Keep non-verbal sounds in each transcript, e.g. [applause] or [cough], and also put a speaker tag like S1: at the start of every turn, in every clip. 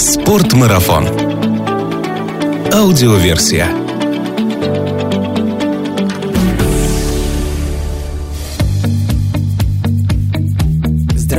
S1: Спортмарафон. Аудиоверсия.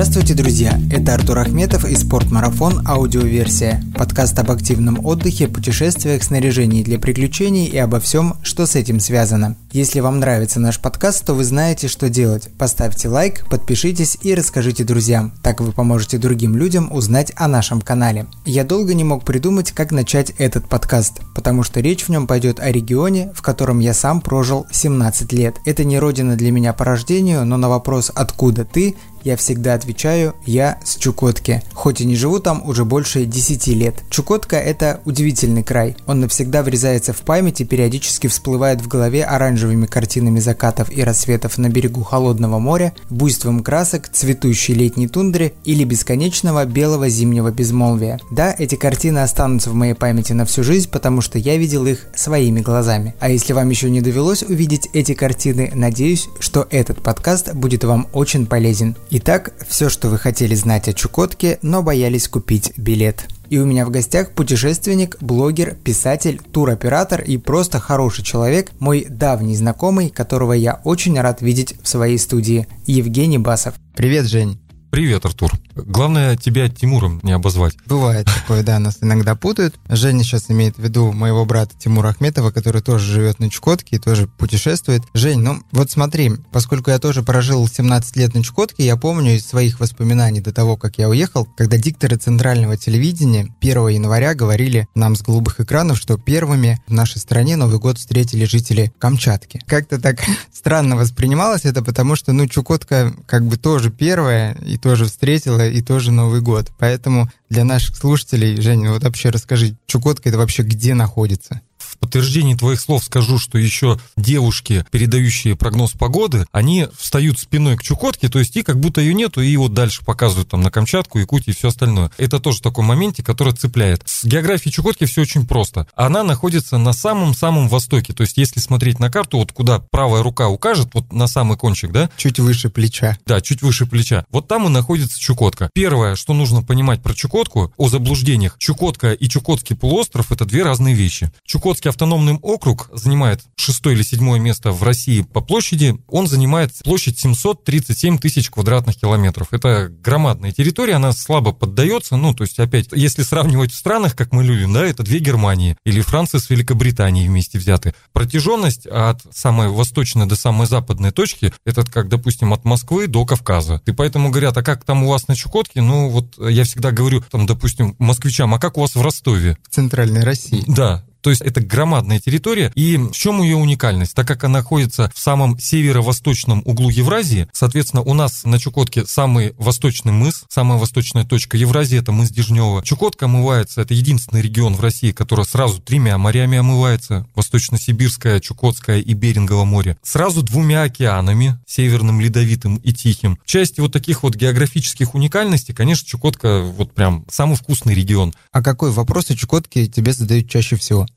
S2: Здравствуйте, друзья! Это Артур Ахметов и Спортмарафон аудиоверсия. Подкаст об активном отдыхе, путешествиях, снаряжении для приключений и обо всем, что с этим связано. Если вам нравится наш подкаст, то вы знаете, что делать. Поставьте лайк, подпишитесь и расскажите друзьям. Так вы поможете другим людям узнать о нашем канале. Я долго не мог придумать, как начать этот подкаст, потому что речь в нем пойдет о регионе, в котором я сам прожил 17 лет. Это не родина для меня по рождению, но на вопрос «Откуда ты?» Я всегда отвечаю «Я с Чукотки», хоть и не живу там уже больше 10 лет. Чукотка – это удивительный край. Он навсегда врезается в память и периодически всплывает в голове оранжевыми картинами закатов и рассветов на берегу холодного моря, буйством красок, цветущей летней тундры или бесконечного белого зимнего безмолвия. Да, эти картины останутся в моей памяти на всю жизнь, потому что я видел их своими глазами. А если вам еще не довелось увидеть эти картины, надеюсь, что этот подкаст будет вам очень полезен. Итак, все, что вы хотели знать о Чукотке, но боялись купить билет. И у меня в гостях путешественник, блогер, писатель, туроператор и просто хороший человек, мой давний знакомый, которого я очень рад видеть в своей студии, Евгений Басов. Привет, Жень.
S3: Привет, Артур. Главное, тебя Тимуром не обозвать.
S2: Бывает такое, да, нас иногда путают. Женя сейчас имеет в виду моего брата Тимура Ахметова, который тоже живет на Чукотке и тоже путешествует. Жень, ну вот смотри, поскольку я тоже прожил 17 лет на Чукотке, я помню из своих воспоминаний до того, как я уехал, когда дикторы центрального телевидения 1 января говорили нам с голубых экранов, что первыми в нашей стране Новый год встретили жители Камчатки. Как-то так [laughs] странно воспринималось это, потому что, ну, Чукотка как бы тоже первая, и тоже встретила, и тоже Новый год. Поэтому для наших слушателей, Женя, вот вообще расскажи, Чукотка это вообще где находится?
S3: В подтверждении твоих слов скажу, что еще девушки, передающие прогноз погоды, они встают спиной к Чукотке, то есть и как будто ее нету, и вот дальше показывают там на Камчатку, Якутию и все остальное. Это тоже такой моменте, который цепляет. С географией Чукотки все очень просто. Она находится на самом-самом востоке, то есть если смотреть на карту, вот куда правая рука укажет, вот на самый кончик, да?
S2: Чуть выше плеча.
S3: Да, чуть выше плеча. Вот там и находится Чукотка. Первое, что нужно понимать про Чукотку, о заблуждениях. Чукотка и Чукотский полуостров – это две разные вещи. Чукотский автономный округ занимает шестое или седьмое место в России по площади. Он занимает площадь 737 тысяч квадратных километров. Это громадная территория, она слабо поддается. Ну, то есть, опять, если сравнивать в странах, как мы любим, да, это две Германии или Франция с Великобританией вместе взяты. Протяженность от самой восточной до самой западной точки, это как, допустим, от Москвы до Кавказа. И поэтому говорят, а как там у вас на Чукотке? Ну, вот я всегда говорю, там, допустим, москвичам, а как у вас в Ростове?
S2: В Центральной России.
S3: Да, то есть это громадная территория. И в чем ее уникальность? Так как она находится в самом северо-восточном углу Евразии, соответственно, у нас на Чукотке самый восточный мыс, самая восточная точка Евразии, это мыс Дежнева. Чукотка омывается, это единственный регион в России, который сразу тремя морями омывается, Восточно-Сибирское, Чукотское и Берингово море. Сразу двумя океанами, Северным, Ледовитым и Тихим. В вот таких вот географических уникальностей, конечно, Чукотка вот прям самый вкусный регион.
S2: А какой вопрос о Чукотке тебе задают чаще всего?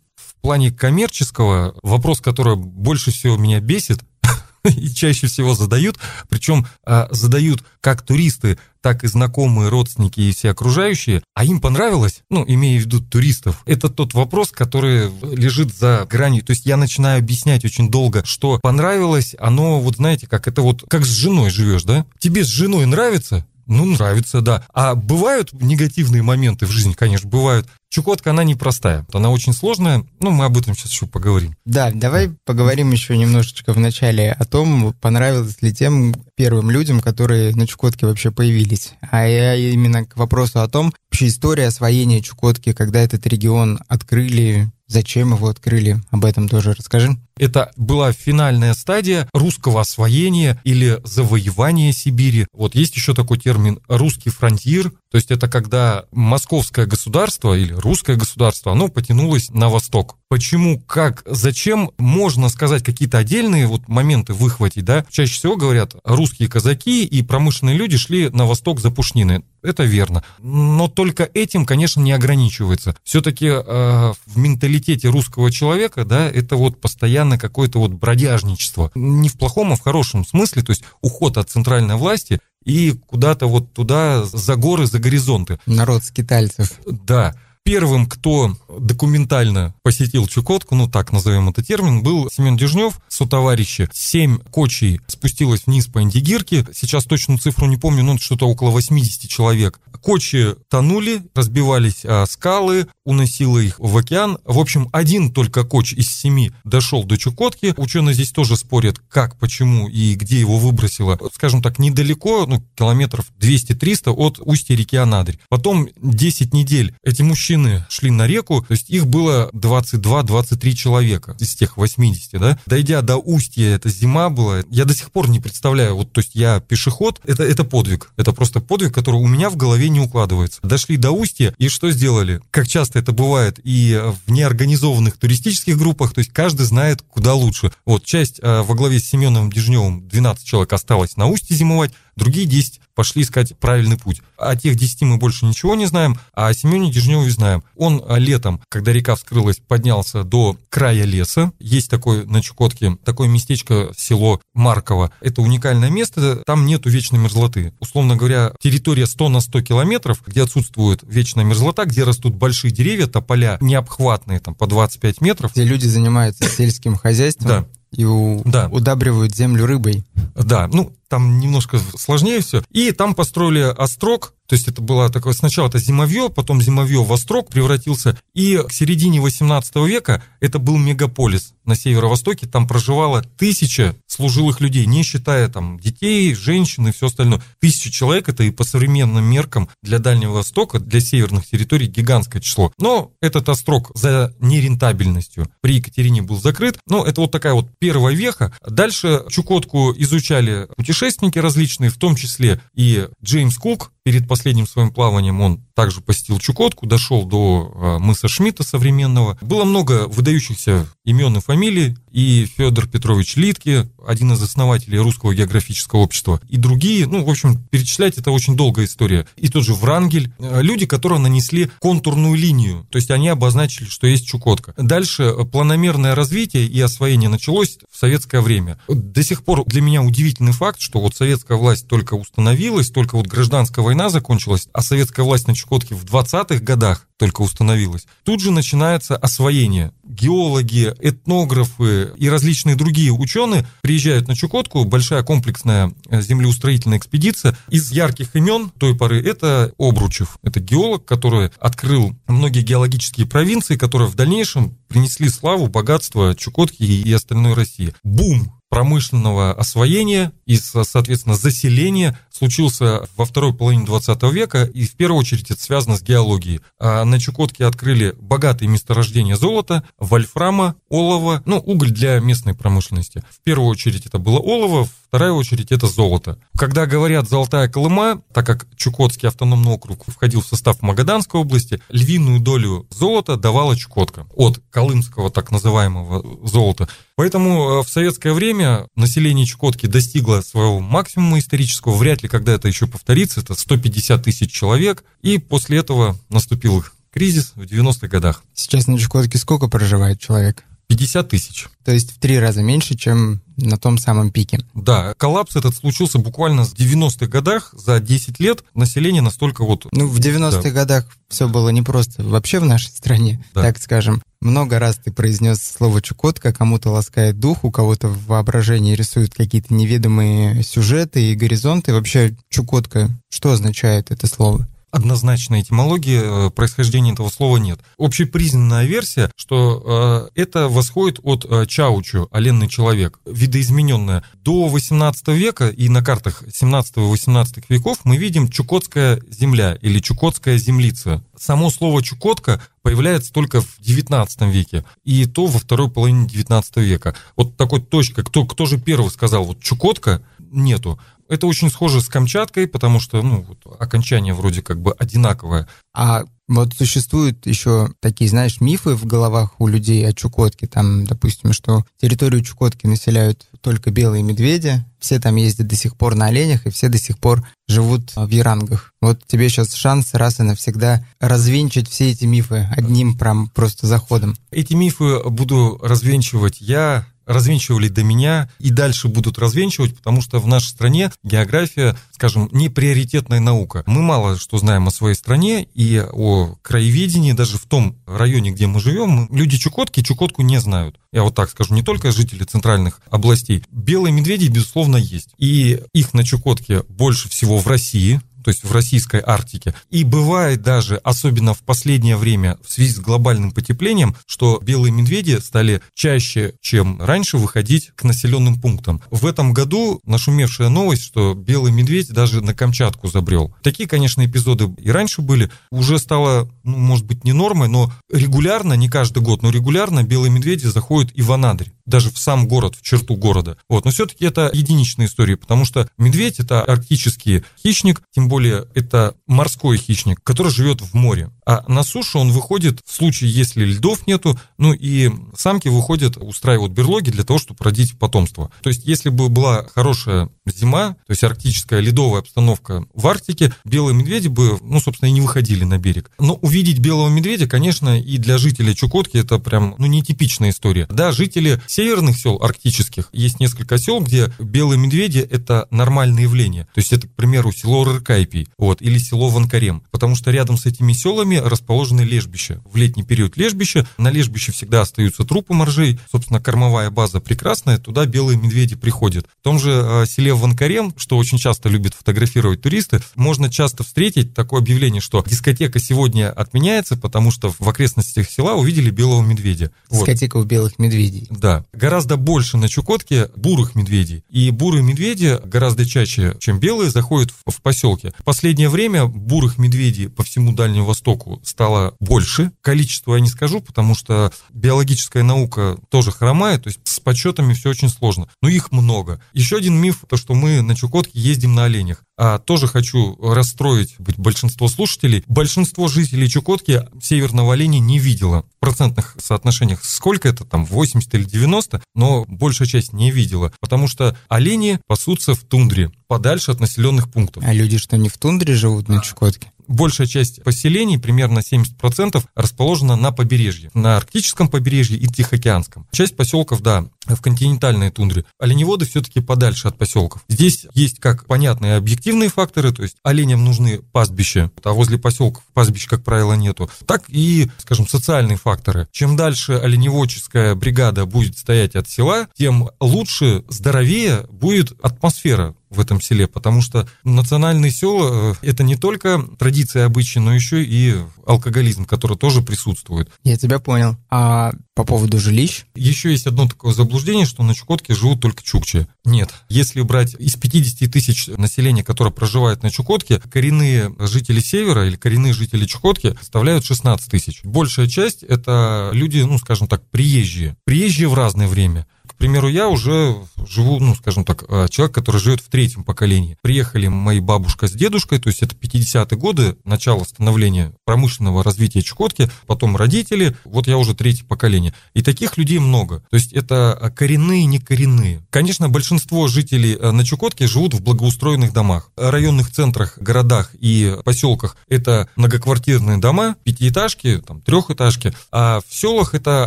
S3: Плане коммерческого вопрос, который больше всего меня бесит, [laughs] и чаще всего задают, причем а, задают как туристы, так и знакомые, родственники и все окружающие, а им понравилось, ну, имея в виду туристов, это тот вопрос, который лежит за гранью. То есть я начинаю объяснять очень долго, что понравилось, оно, вот знаете, как это вот, как с женой живешь, да? Тебе с женой нравится? Ну, нравится, да. А бывают негативные моменты в жизни, конечно, бывают. Чукотка, она непростая, она очень сложная, ну, мы об этом сейчас еще поговорим.
S2: Да, давай поговорим еще немножечко в начале о том, понравилось ли тем первым людям, которые на Чукотке вообще появились. А я именно к вопросу о том, вообще история освоения Чукотки, когда этот регион открыли, Зачем его открыли? Об этом тоже расскажи.
S3: Это была финальная стадия русского освоения или завоевания Сибири. Вот есть еще такой термин «русский фронтир», то есть это когда московское государство или русское государство, оно потянулось на восток. Почему, как, зачем, можно сказать какие-то отдельные вот моменты выхватить, да? Чаще всего говорят, русские казаки и промышленные люди шли на восток за пушнины. Это верно. Но только этим, конечно, не ограничивается. Все-таки э, в менталитете русского человека, да, это вот постоянно какое-то вот бродяжничество. Не в плохом, а в хорошем смысле, то есть уход от центральной власти и куда-то вот туда, за горы, за горизонты.
S2: Народ скитальцев.
S3: Да. Первым, кто документально посетил Чукотку, ну так назовем это термин, был Семен Дежнев, сотоварищи. Семь кочей спустилось вниз по Индигирке. Сейчас точную цифру не помню, но что-то около 80 человек. Кочи тонули, разбивались о скалы, уносило их в океан. В общем, один только коч из семи дошел до Чукотки. Ученые здесь тоже спорят, как, почему и где его выбросило. Скажем так, недалеко, ну, километров 200-300 от устья реки Анадырь. Потом 10 недель эти мужчины шли на реку, то есть их было 22-23 человека из тех 80, да. Дойдя до устья, это зима была, я до сих пор не представляю, вот, то есть я пешеход, это, это подвиг, это просто подвиг, который у меня в голове не укладывается. Дошли до устья, и что сделали? Как часто это бывает и в неорганизованных туристических группах, то есть каждый знает, куда лучше. Вот часть э, во главе с Семеновым Дежневым, 12 человек осталось на устье зимовать, другие 10 пошли искать правильный путь. О тех 10 мы больше ничего не знаем, а о Семене Дежневе знаем. Он а, летом, когда река вскрылась, поднялся до края леса. Есть такое на Чукотке, такое местечко, село Марково. Это уникальное место, там нету вечной мерзлоты. Условно говоря, территория 100 на 100 километров, где отсутствует вечная мерзлота, где растут большие деревья, тополя необхватные, там по 25 метров.
S2: Где люди занимаются сельским хозяйством.
S3: Да
S2: и у, да. удабривают землю рыбой.
S3: Да, ну там немножко сложнее все. И там построили острог, то есть это было такое, сначала это зимовье, потом зимовье в острог превратился. И к середине 18 века это был мегаполис на северо-востоке. Там проживало тысяча служилых людей, не считая там детей, женщин и все остальное. Тысяча человек это и по современным меркам для Дальнего Востока, для северных территорий гигантское число. Но этот острог за нерентабельностью при Екатерине был закрыт. Но это вот такая вот первая веха. Дальше Чукотку изучали путешественники различные, в том числе и Джеймс Кук, перед последним своим плаванием он также посетил Чукотку, дошел до а, мыса Шмидта современного. Было много выдающихся имен и фамилий, и Федор Петрович Литке, один из основателей Русского географического общества, и другие, ну, в общем, перечислять это очень долгая история. И тот же Врангель, а, люди, которые нанесли контурную линию, то есть они обозначили, что есть Чукотка. Дальше планомерное развитие и освоение началось в советское время. До сих пор для меня удивительный факт, что вот советская власть только установилась, только вот гражданская война закончилась, а советская власть на Чукотке в 20-х годах только установилась. Тут же начинается освоение. Геологи, этнографы и различные другие ученые приезжают на Чукотку, большая комплексная э, землеустроительная экспедиция. Из ярких имен той поры это Обручев. Это геолог, который открыл многие геологические провинции, которые в дальнейшем принесли славу, богатство Чукотки и остальной России. Бум промышленного освоения и, соответственно, заселения случился во второй половине 20 века, и в первую очередь это связано с геологией. А на Чукотке открыли богатые месторождения золота, вольфрама, олова, ну, уголь для местной промышленности. В первую очередь это было олово, вторая очередь это золото. Когда говорят «золотая Колыма», так как Чукотский автономный округ входил в состав Магаданской области, львиную долю золота давала Чукотка от колымского так называемого золота. Поэтому э, в советское время население Чукотки достигло своего максимума исторического, вряд ли когда это еще повторится, это 150 тысяч человек, и после этого наступил кризис в 90-х годах.
S2: Сейчас на Чукотке сколько проживает человек?
S3: 50 тысяч.
S2: То есть в три раза меньше, чем на том самом пике.
S3: Да, коллапс этот случился буквально в 90-х годах, за 10 лет население настолько вот...
S2: Ну, в 90-х да. годах все было непросто вообще в нашей стране, да. так скажем. Много раз ты произнес слово «чукотка», кому-то ласкает дух, у кого-то в воображении рисуют какие-то неведомые сюжеты и горизонты. Вообще, «чукотка», что означает это слово?
S3: Однозначной этимологии э, происхождения этого слова нет. Общепризнанная версия, что э, это восходит от э, чаучу, оленный человек, видоизмененная. До 18 века и на картах 17-18 веков мы видим Чукотская земля или Чукотская землица. Само слово Чукотка появляется только в 19 веке, и то во второй половине 19 века. Вот такой точка, кто, кто же первый сказал, вот Чукотка, нету. Это очень схоже с Камчаткой, потому что, ну, вот, окончание вроде как бы одинаковое.
S2: А Вот существуют еще такие, знаешь, мифы в головах у людей о Чукотке. Там, допустим, что территорию Чукотки населяют только белые медведи, все там ездят до сих пор на оленях, и все до сих пор живут в Ярангах. Вот тебе сейчас шанс раз и навсегда развенчать все эти мифы одним прям просто заходом.
S3: Эти мифы буду развенчивать я, развенчивали до меня и дальше будут развенчивать, потому что в нашей стране география, скажем, не приоритетная наука. Мы мало что знаем о своей стране и о краеведении, даже в том районе, где мы живем, люди Чукотки Чукотку не знают. Я вот так скажу, не только жители центральных областей. Белые медведи, безусловно, есть. И их на Чукотке больше всего в России, то есть в российской Арктике. И бывает даже, особенно в последнее время, в связи с глобальным потеплением, что белые медведи стали чаще, чем раньше, выходить к населенным пунктам. В этом году нашумевшая новость, что белый медведь даже на Камчатку забрел. Такие, конечно, эпизоды и раньше были. Уже стало, ну, может быть, не нормой, но регулярно, не каждый год, но регулярно белые медведи заходят и в Анадырь даже в сам город, в черту города. Вот. Но все-таки это единичная история, потому что медведь это арктический хищник, тем более это морской хищник, который живет в море. А на сушу он выходит в случае, если льдов нету, ну и самки выходят, устраивают берлоги для того, чтобы родить потомство. То есть, если бы была хорошая зима, то есть арктическая ледовая обстановка в Арктике, белые медведи бы, ну, собственно, и не выходили на берег. Но увидеть белого медведя, конечно, и для жителей Чукотки это прям, ну, нетипичная история. Да, жители северных сел арктических, есть несколько сел, где белые медведи – это нормальное явление. То есть это, к примеру, село Рыркайпий, вот, или село Ванкарем, потому что рядом с этими селами расположены лежбища. В летний период лежбища, на лежбище всегда остаются трупы моржей, собственно, кормовая база прекрасная, туда белые медведи приходят. В том же э, селе Ванкарем, что очень часто любят фотографировать туристы, можно часто встретить такое объявление, что дискотека сегодня отменяется, потому что в окрестностях села увидели белого медведя.
S2: Дискотека вот. у белых медведей.
S3: Да, Гораздо больше на Чукотке бурых медведей. И бурые медведи гораздо чаще, чем белые, заходят в, в поселки. Последнее время бурых медведей по всему Дальнему Востоку стало больше. Количество я не скажу, потому что биологическая наука тоже хромает, то есть с подсчетами все очень сложно. Но их много. Еще один миф, то что мы на Чукотке ездим на оленях. А тоже хочу расстроить большинство слушателей. Большинство жителей Чукотки северного оленя не видело. В процентных соотношениях сколько это, там 80 или 90, но большая часть не видела. Потому что олени пасутся в тундре, подальше от населенных пунктов.
S2: А люди что, не в тундре живут на Чукотке?
S3: большая часть поселений, примерно 70%, расположена на побережье, на арктическом побережье и Тихоокеанском. Часть поселков, да, в континентальной тундре. Оленеводы все-таки подальше от поселков. Здесь есть как понятные объективные факторы, то есть оленям нужны пастбища, а возле поселков пастбищ, как правило, нету, так и, скажем, социальные факторы. Чем дальше оленеводческая бригада будет стоять от села, тем лучше, здоровее будет атмосфера в этом селе, потому что национальные села э, – это не только традиции обычаи, но еще и алкоголизм, который тоже присутствует.
S2: Я тебя понял. А по поводу жилищ?
S3: Еще есть одно такое заблуждение, что на Чукотке живут только чукчи. Нет. Если брать из 50 тысяч населения, которое проживает на Чукотке, коренные жители Севера или коренные жители Чукотки составляют 16 тысяч. Большая часть – это люди, ну, скажем так, приезжие. Приезжие в разное время. К примеру, я уже живу, ну, скажем так, э, человек, который живет в третьем поколении. Приехали мои бабушка с дедушкой, то есть это 50-е годы, начало становления промышленного развития Чукотки, потом родители, вот я уже третье поколение. И таких людей много. То есть это коренные, не коренные. Конечно, большинство жителей э, на Чукотке живут в благоустроенных домах. В районных центрах, городах и поселках это многоквартирные дома, пятиэтажки, там, трехэтажки, а в селах это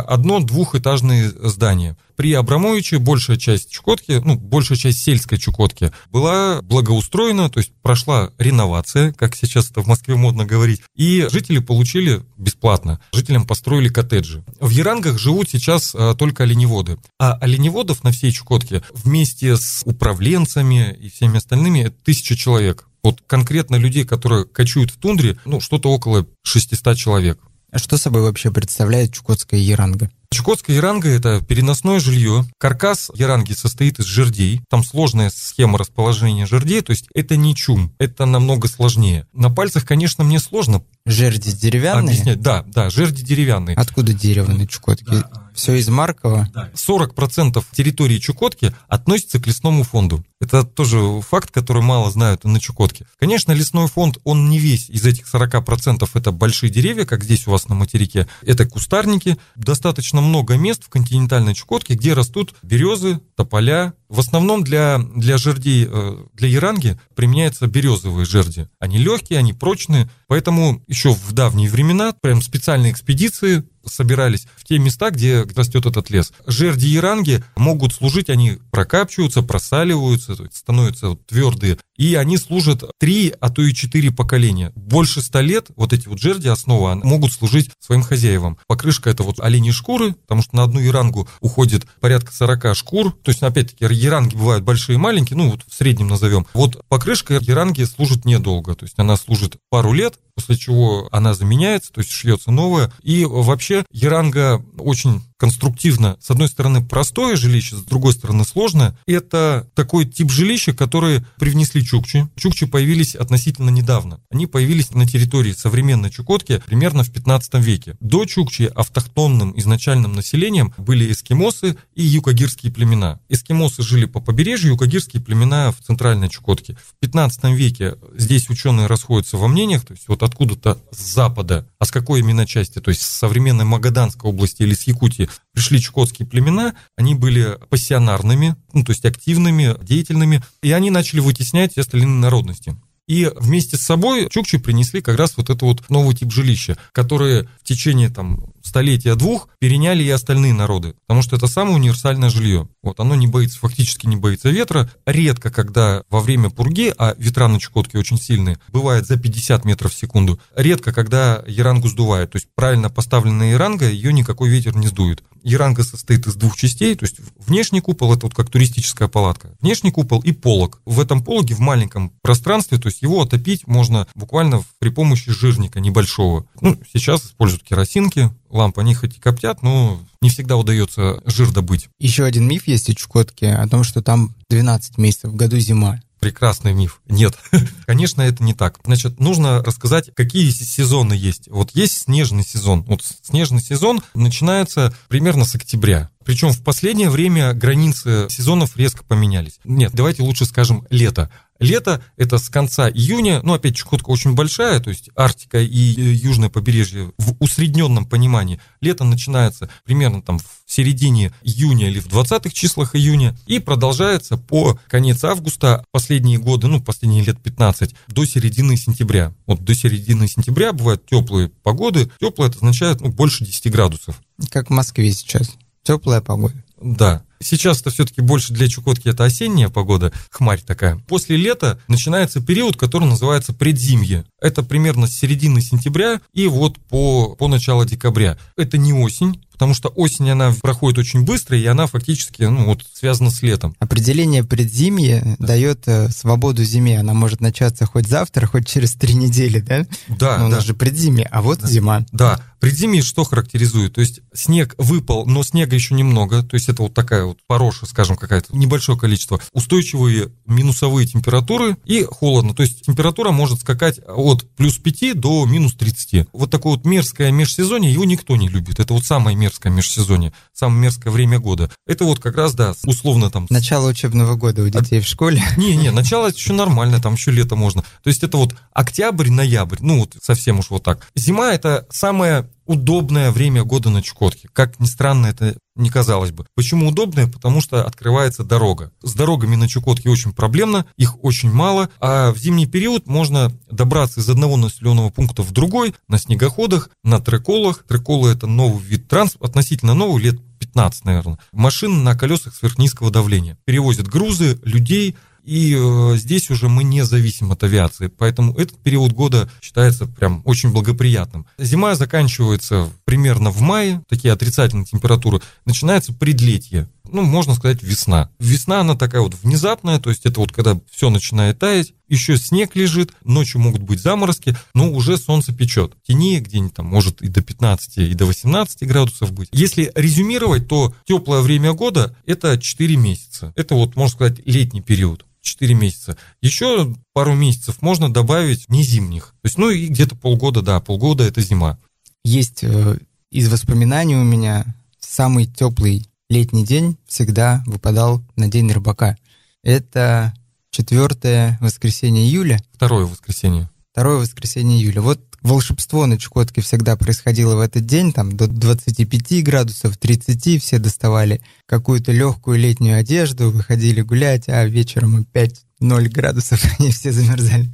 S3: одно-двухэтажные здания. При Абрамовиче большая часть Чукотки, ну, большая часть сельской Чукотки была благоустроена, то есть прошла реновация, как сейчас это в Москве модно говорить, и жители получили бесплатно. Жителям построили коттеджи. В Ярангах живут сейчас а, только оленеводы. А оленеводов на всей Чукотке вместе с управленцами и всеми остальными это тысяча человек. Вот конкретно людей, которые кочуют в тундре, ну, что-то около 600 человек.
S2: А что собой вообще представляет чукотская яранга?
S3: Чукотская яранга – это переносное жилье. Каркас яранги состоит из жердей. Там сложная схема расположения жердей, то есть это не чум, это намного сложнее. На пальцах, конечно, мне сложно
S2: Жерди деревянные?
S3: Объяснять, да, да, жерди деревянные.
S2: Откуда дерево на Чукотке? Да. Все из Маркова?
S3: 40% территории Чукотки относится к лесному фонду. Это тоже факт, который мало знают на Чукотке. Конечно, лесной фонд, он не весь. Из этих 40% это большие деревья, как здесь у вас на материке. Это кустарники. Достаточно много мест в континентальной Чукотке, где растут березы, тополя. В основном для, для жердей, э, для яранги применяются березовые жерди. Они легкие, они прочные. Поэтому еще в давние времена прям специальные экспедиции собирались в те места, где растет этот лес. Жерди яранги могут служить, они прокапчиваются, просаливаются, становятся твердые, и они служат три, а то и четыре поколения. Больше ста лет вот эти вот жерди, основа, могут служить своим хозяевам. Покрышка это вот оленьи шкуры, потому что на одну ярангу уходит порядка 40 шкур, то есть, опять-таки, яранги бывают большие и маленькие, ну вот в среднем назовем. Вот покрышка яранги служит недолго, то есть она служит пару лет, после чего она заменяется, то есть шьется новая. И вообще Яранга очень конструктивно, с одной стороны, простое жилище, с другой стороны, сложное. Это такой тип жилища, который привнесли чукчи. Чукчи появились относительно недавно. Они появились на территории современной Чукотки примерно в 15 веке. До чукчи автохтонным изначальным населением были эскимосы и юкагирские племена. Эскимосы жили по побережью, юкагирские племена в центральной Чукотке. В 15 веке здесь ученые расходятся во мнениях, то есть вот откуда-то с запада, а с какой именно части, то есть с современной Магаданской области или с Якутии, пришли чукотские племена, они были пассионарными, ну, то есть активными, деятельными, и они начали вытеснять все остальные народности. И вместе с собой чукчи принесли как раз вот это вот новый тип жилища, которые в течение там столетия-двух переняли и остальные народы, потому что это самое универсальное жилье. Вот, оно не боится, фактически не боится ветра. Редко, когда во время пурги, а ветра на Чукотке очень сильные, бывает за 50 метров в секунду, редко, когда ярангу сдувает. То есть правильно поставленная яранга, ее никакой ветер не сдует. Яранга состоит из двух частей, то есть внешний купол, это вот как туристическая палатка, внешний купол и полог. В этом пологе в маленьком пространстве, то есть его отопить можно буквально при помощи жирника небольшого. Ну, сейчас используют керосинки, лампы, они хоть и коптят, но не всегда удается жир добыть.
S2: Еще один миф есть у Чукотки о том, что там 12 месяцев в году зима.
S3: Прекрасный миф. Нет, [laughs] конечно, это не так. Значит, нужно рассказать, какие сезоны есть. Вот есть снежный сезон. Вот снежный сезон начинается примерно с октября. Причем в последнее время границы сезонов резко поменялись. Нет, давайте лучше скажем лето. Лето – это с конца июня, ну, опять Чукотка очень большая, то есть Арктика и э, южное побережье в усредненном понимании. Лето начинается примерно там в середине июня или в 20-х числах июня и продолжается по конец августа, последние годы, ну, последние лет 15, до середины сентября. Вот до середины сентября бывают теплые погоды. Теплое это означает ну, больше 10 градусов.
S2: Как в Москве сейчас. Теплая погода.
S3: Да. Сейчас это все-таки больше для Чукотки это осенняя погода, хмарь такая. После лета начинается период, который называется предзимье. Это примерно с середины сентября и вот по, по начало декабря. Это не осень, потому что осень, она проходит очень быстро, и она фактически ну, вот, связана с летом.
S2: Определение предзимья да. дает э, свободу зиме. Она может начаться хоть завтра, хоть через три недели, да?
S3: Да.
S2: Но у
S3: нас
S2: да. же предзимье, а вот
S3: да.
S2: зима.
S3: Да. Предзимье что характеризует? То есть снег выпал, но снега еще немного, то есть это вот такая вот пороша, скажем, какая-то, небольшое количество. Устойчивые минусовые температуры и холодно, то есть температура может скакать от плюс 5 до минус 30. Вот такое вот мерзкое межсезонье, его никто не любит. Это вот самое мерзкое межсезонье, самое мерзкое время года. Это вот как раз, да, условно там...
S2: Начало учебного года у детей а... в школе. [laughs]
S3: Не-не, начало еще нормально, там еще лето можно. То есть это вот октябрь, ноябрь, ну вот совсем уж вот так. Зима это самое удобное время года на Чукотке. Как ни странно это не казалось бы. Почему удобное? Потому что открывается дорога. С дорогами на Чукотке очень проблемно, их очень мало, а в зимний период можно добраться из одного населенного пункта в другой на снегоходах, на треколах. Треколы это новый вид транспорта, относительно новый, лет 15, наверное. Машины на колесах сверхнизкого давления. Перевозят грузы, людей, и э, здесь уже мы не зависим от авиации, поэтому этот период года считается прям очень благоприятным. Зима заканчивается примерно в мае, такие отрицательные температуры, начинается предлетье, ну, можно сказать, весна. Весна, она такая вот внезапная, то есть это вот когда все начинает таять, еще снег лежит, ночью могут быть заморозки, но уже солнце печет. Тени где-нибудь там может и до 15, и до 18 градусов быть. Если резюмировать, то теплое время года – это 4 месяца. Это вот, можно сказать, летний период. 4 месяца. Еще пару месяцев можно добавить не зимних. То есть, ну и где-то полгода, да, полгода это зима.
S2: Есть э, из воспоминаний у меня самый теплый летний день всегда выпадал на День рыбака. Это четвертое воскресенье июля.
S3: Второе воскресенье.
S2: Второе воскресенье июля. Вот волшебство на Чукотке всегда происходило в этот день, там до 25 градусов, 30 все доставали какую-то легкую летнюю одежду, выходили гулять, а вечером опять 0 градусов, [laughs] они все замерзали.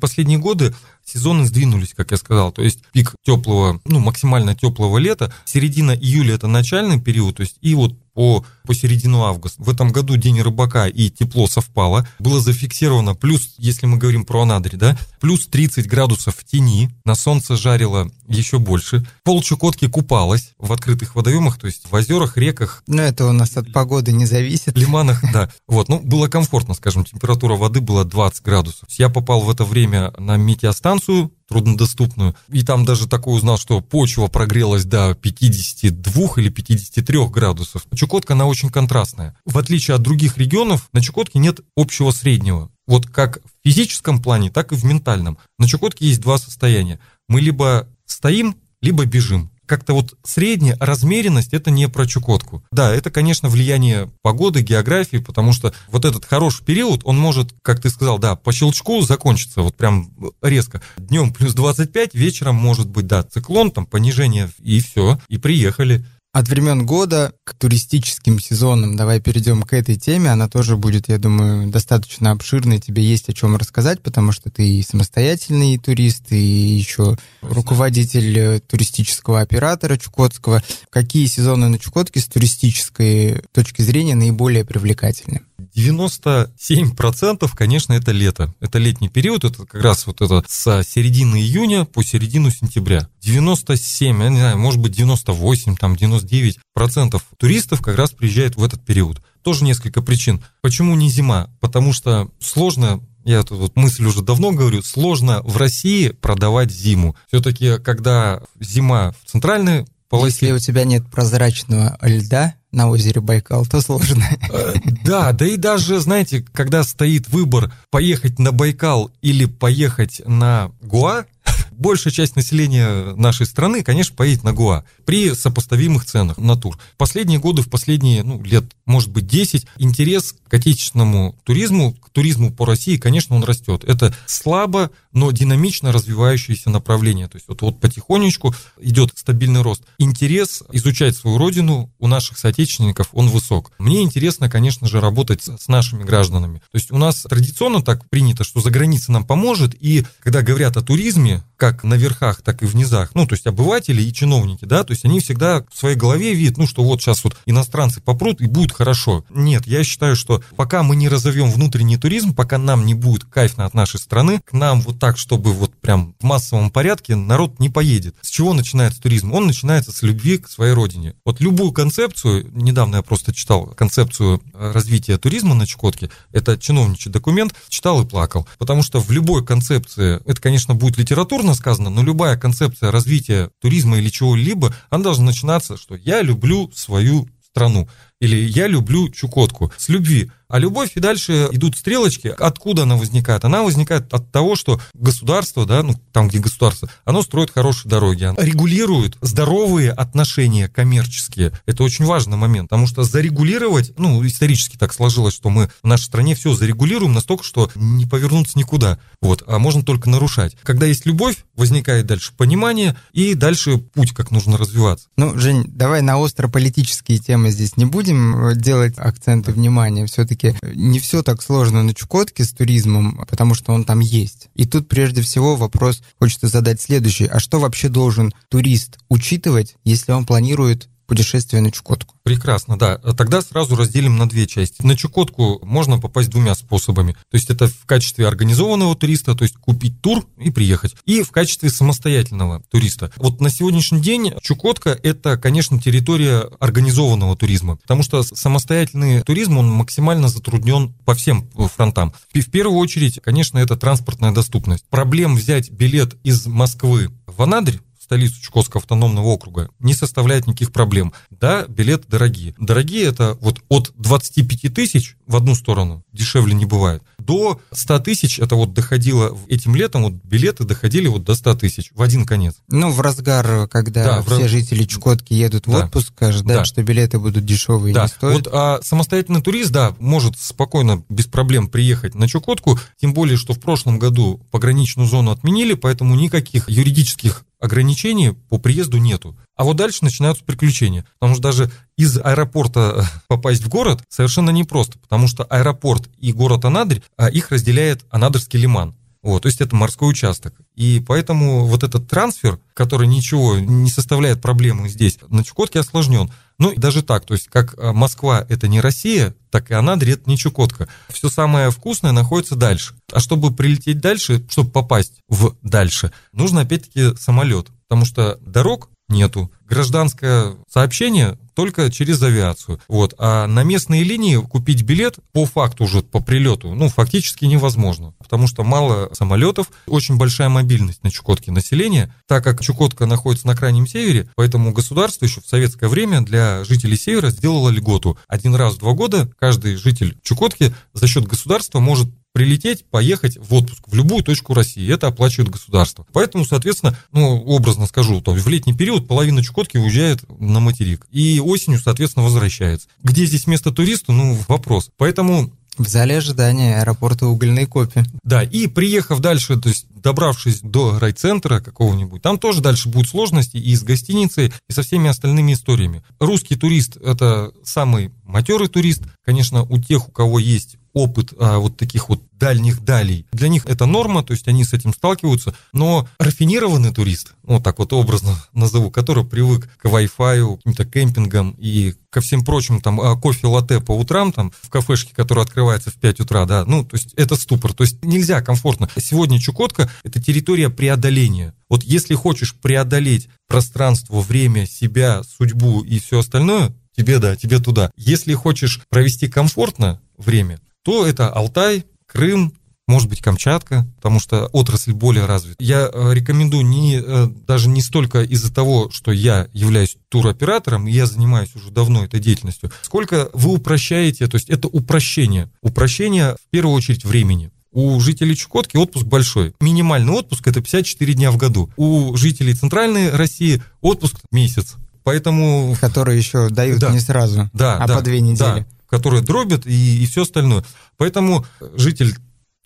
S3: Последние годы сезоны сдвинулись, как я сказал. То есть пик теплого, ну, максимально теплого лета, середина июля это начальный период, то есть и вот по, по середину августа. В этом году День рыбака и тепло совпало. Было зафиксировано плюс, если мы говорим про Анадырь, да, плюс 30 градусов в тени, на солнце жарило еще больше. Пол Чукотки купалась в открытых водоемах, то есть в озерах, реках.
S2: Ну, это у нас от погоды не зависит.
S3: Лиманах, да. Вот, ну, было комфортно, скажем, температура воды была 20 градусов. Я попал в это время на метеостанцию, труднодоступную. И там даже такое узнал, что почва прогрелась до 52 или 53 градусов. Чукотка, она очень контрастная. В отличие от других регионов, на Чукотке нет общего среднего. Вот как в физическом плане, так и в ментальном. На Чукотке есть два состояния. Мы либо стоим, либо бежим как-то вот средняя размеренность это не про Чукотку. Да, это, конечно, влияние погоды, географии, потому что вот этот хороший период, он может, как ты сказал, да, по щелчку закончиться, вот прям резко. Днем плюс 25, вечером может быть, да, циклон, там понижение, и все, и приехали.
S2: От времен года к туристическим сезонам давай перейдем к этой теме. Она тоже будет, я думаю, достаточно обширной. Тебе есть о чем рассказать, потому что ты и самостоятельный турист, и еще руководитель э, туристического оператора Чукотского. Какие сезоны на Чукотке с туристической точки зрения наиболее привлекательны?
S3: 97% конечно, это лето. Это летний период, это как раз вот это с середины июня по середину сентября. 97, я не знаю, может быть 98, там 99% туристов как раз приезжает в этот период. Тоже несколько причин. Почему не зима? Потому что сложно я тут вот мысль уже давно говорю, сложно в России продавать зиму. Все-таки, когда зима в центральной
S2: полосе... Если у тебя нет прозрачного льда, на озере Байкал, то сложно. [laughs]
S3: Э, да, да и даже, знаете, когда стоит выбор поехать на Байкал или поехать на Гуа, [laughs] большая часть населения нашей страны, конечно, поедет на Гуа при сопоставимых ценах на тур. Последние годы, в последние ну, лет, может быть, 10, интерес к отечественному туризму, туризму по России, конечно, он растет. Это слабо, но динамично развивающееся направление. То есть вот, вот потихонечку идет стабильный рост. Интерес изучать свою родину у наших соотечественников, он высок. Мне интересно, конечно же, работать с нашими гражданами. То есть у нас традиционно так принято, что за границей нам поможет, и когда говорят о туризме, как на верхах, так и в низах, ну, то есть обыватели и чиновники, да, то есть они всегда в своей голове видят, ну, что вот сейчас вот иностранцы попрут и будет хорошо. Нет, я считаю, что пока мы не разовьем внутренний пока нам не будет кайфно от нашей страны, к нам вот так, чтобы вот прям в массовом порядке народ не поедет. С чего начинается туризм? Он начинается с любви к своей родине. Вот любую концепцию, недавно я просто читал концепцию развития туризма на Чукотке, это чиновничий документ, читал и плакал, потому что в любой концепции, это, конечно, будет литературно, сказано, но любая концепция развития туризма или чего-либо, она должна начинаться, что я люблю свою страну. Или я люблю Чукотку. С любви. А любовь и дальше идут стрелочки. Откуда она возникает? Она возникает от того, что государство, да, ну там, где государство, оно строит хорошие дороги, регулирует здоровые отношения коммерческие. Это очень важный момент, потому что зарегулировать, ну, исторически так сложилось, что мы в нашей стране все зарегулируем настолько, что не повернуться никуда. Вот, а можно только нарушать. Когда есть любовь, возникает дальше понимание и дальше путь, как нужно развиваться.
S2: Ну, Жень, давай на остро-политические темы здесь не будем делать акценты внимания. Все-таки все-таки не все так сложно на Чукотке с туризмом, потому что он там есть. И тут прежде всего вопрос хочется задать следующий. А что вообще должен турист учитывать, если он планирует путешествие на Чукотку.
S3: Прекрасно, да. Тогда сразу разделим на две части. На Чукотку можно попасть двумя способами. То есть это в качестве организованного туриста, то есть купить тур и приехать. И в качестве самостоятельного туриста. Вот на сегодняшний день Чукотка – это, конечно, территория организованного туризма. Потому что самостоятельный туризм, он максимально затруднен по всем фронтам. И в первую очередь, конечно, это транспортная доступность. Проблем взять билет из Москвы в Анадырь столицу Чукотского автономного округа, не составляет никаких проблем. Да, билеты дорогие. Дорогие это вот от 25 тысяч в одну сторону, дешевле не бывает, до 100 тысяч, это вот доходило этим летом, вот билеты доходили вот до 100 тысяч в один конец.
S2: Ну, в разгар, когда да, все в... жители Чукотки едут в да. отпуск, ожидают, да. что билеты будут дешевые
S3: да.
S2: не стоят.
S3: Вот а самостоятельный турист, да, может спокойно, без проблем приехать на Чукотку, тем более, что в прошлом году пограничную зону отменили, поэтому никаких юридических ограничений по приезду нету. А вот дальше начинаются приключения. Потому что даже из аэропорта э, [laughs] попасть в город совершенно непросто, потому что аэропорт и город Анадырь, а их разделяет Анадырский лиман. Вот, то есть это морской участок. И поэтому вот этот трансфер, который ничего не составляет проблемы здесь, на Чукотке осложнен. Ну, даже так, то есть как э, Москва это не Россия, так и Анадырь это не Чукотка. Все самое вкусное находится дальше. А чтобы прилететь дальше, чтобы попасть в дальше, нужно опять-таки самолет. Потому что дорог нету. Гражданское сообщение только через авиацию. Вот. А на местные линии купить билет по факту уже по прилету, ну, фактически невозможно, потому что мало самолетов, очень большая мобильность на Чукотке населения, так как Чукотка находится на крайнем севере, поэтому государство еще в советское время для жителей севера сделало льготу. Один раз в два года каждый житель Чукотки за счет государства может прилететь, поехать в отпуск в любую точку России. Это оплачивает государство. Поэтому, соответственно, ну, образно скажу, то, в летний период половина Чукотки уезжает на материк. И осенью, соответственно, возвращается. Где здесь место туриста, ну, вопрос. Поэтому
S2: в зале ожидания аэропорта угольной копи.
S3: Да, и приехав дальше, то есть добравшись до райцентра какого-нибудь, там тоже дальше будут сложности и с гостиницей, и со всеми остальными историями. Русский турист – это самый матерый турист. Конечно, у тех, у кого есть опыт а, вот таких вот дальних далей. Для них это норма, то есть они с этим сталкиваются, но рафинированный турист, вот так вот образно назову, который привык к Wi-Fi, каким-то кемпингам и ко всем прочим, там, а, кофе латте по утрам, там, в кафешке, которая открывается в 5 утра, да, ну, то есть это ступор, то есть нельзя комфортно. Сегодня Чукотка – это территория преодоления. Вот если хочешь преодолеть пространство, время, себя, судьбу и все остальное, тебе да, тебе туда. Если хочешь провести комфортно время, то это Алтай, Крым, может быть, Камчатка, потому что отрасль более развита. Я э, рекомендую не, э, даже не столько из-за того, что я являюсь туроператором, и я занимаюсь уже давно этой деятельностью, сколько вы упрощаете, то есть это упрощение. Упрощение в первую очередь времени. У жителей Чукотки отпуск большой. Минимальный отпуск это 54 дня в году. У жителей Центральной России отпуск месяц. Поэтому...
S2: Которые еще дают да, не сразу,
S3: да,
S2: а
S3: да,
S2: по две недели.
S3: Да, которые дробят и, и все остальное. Поэтому житель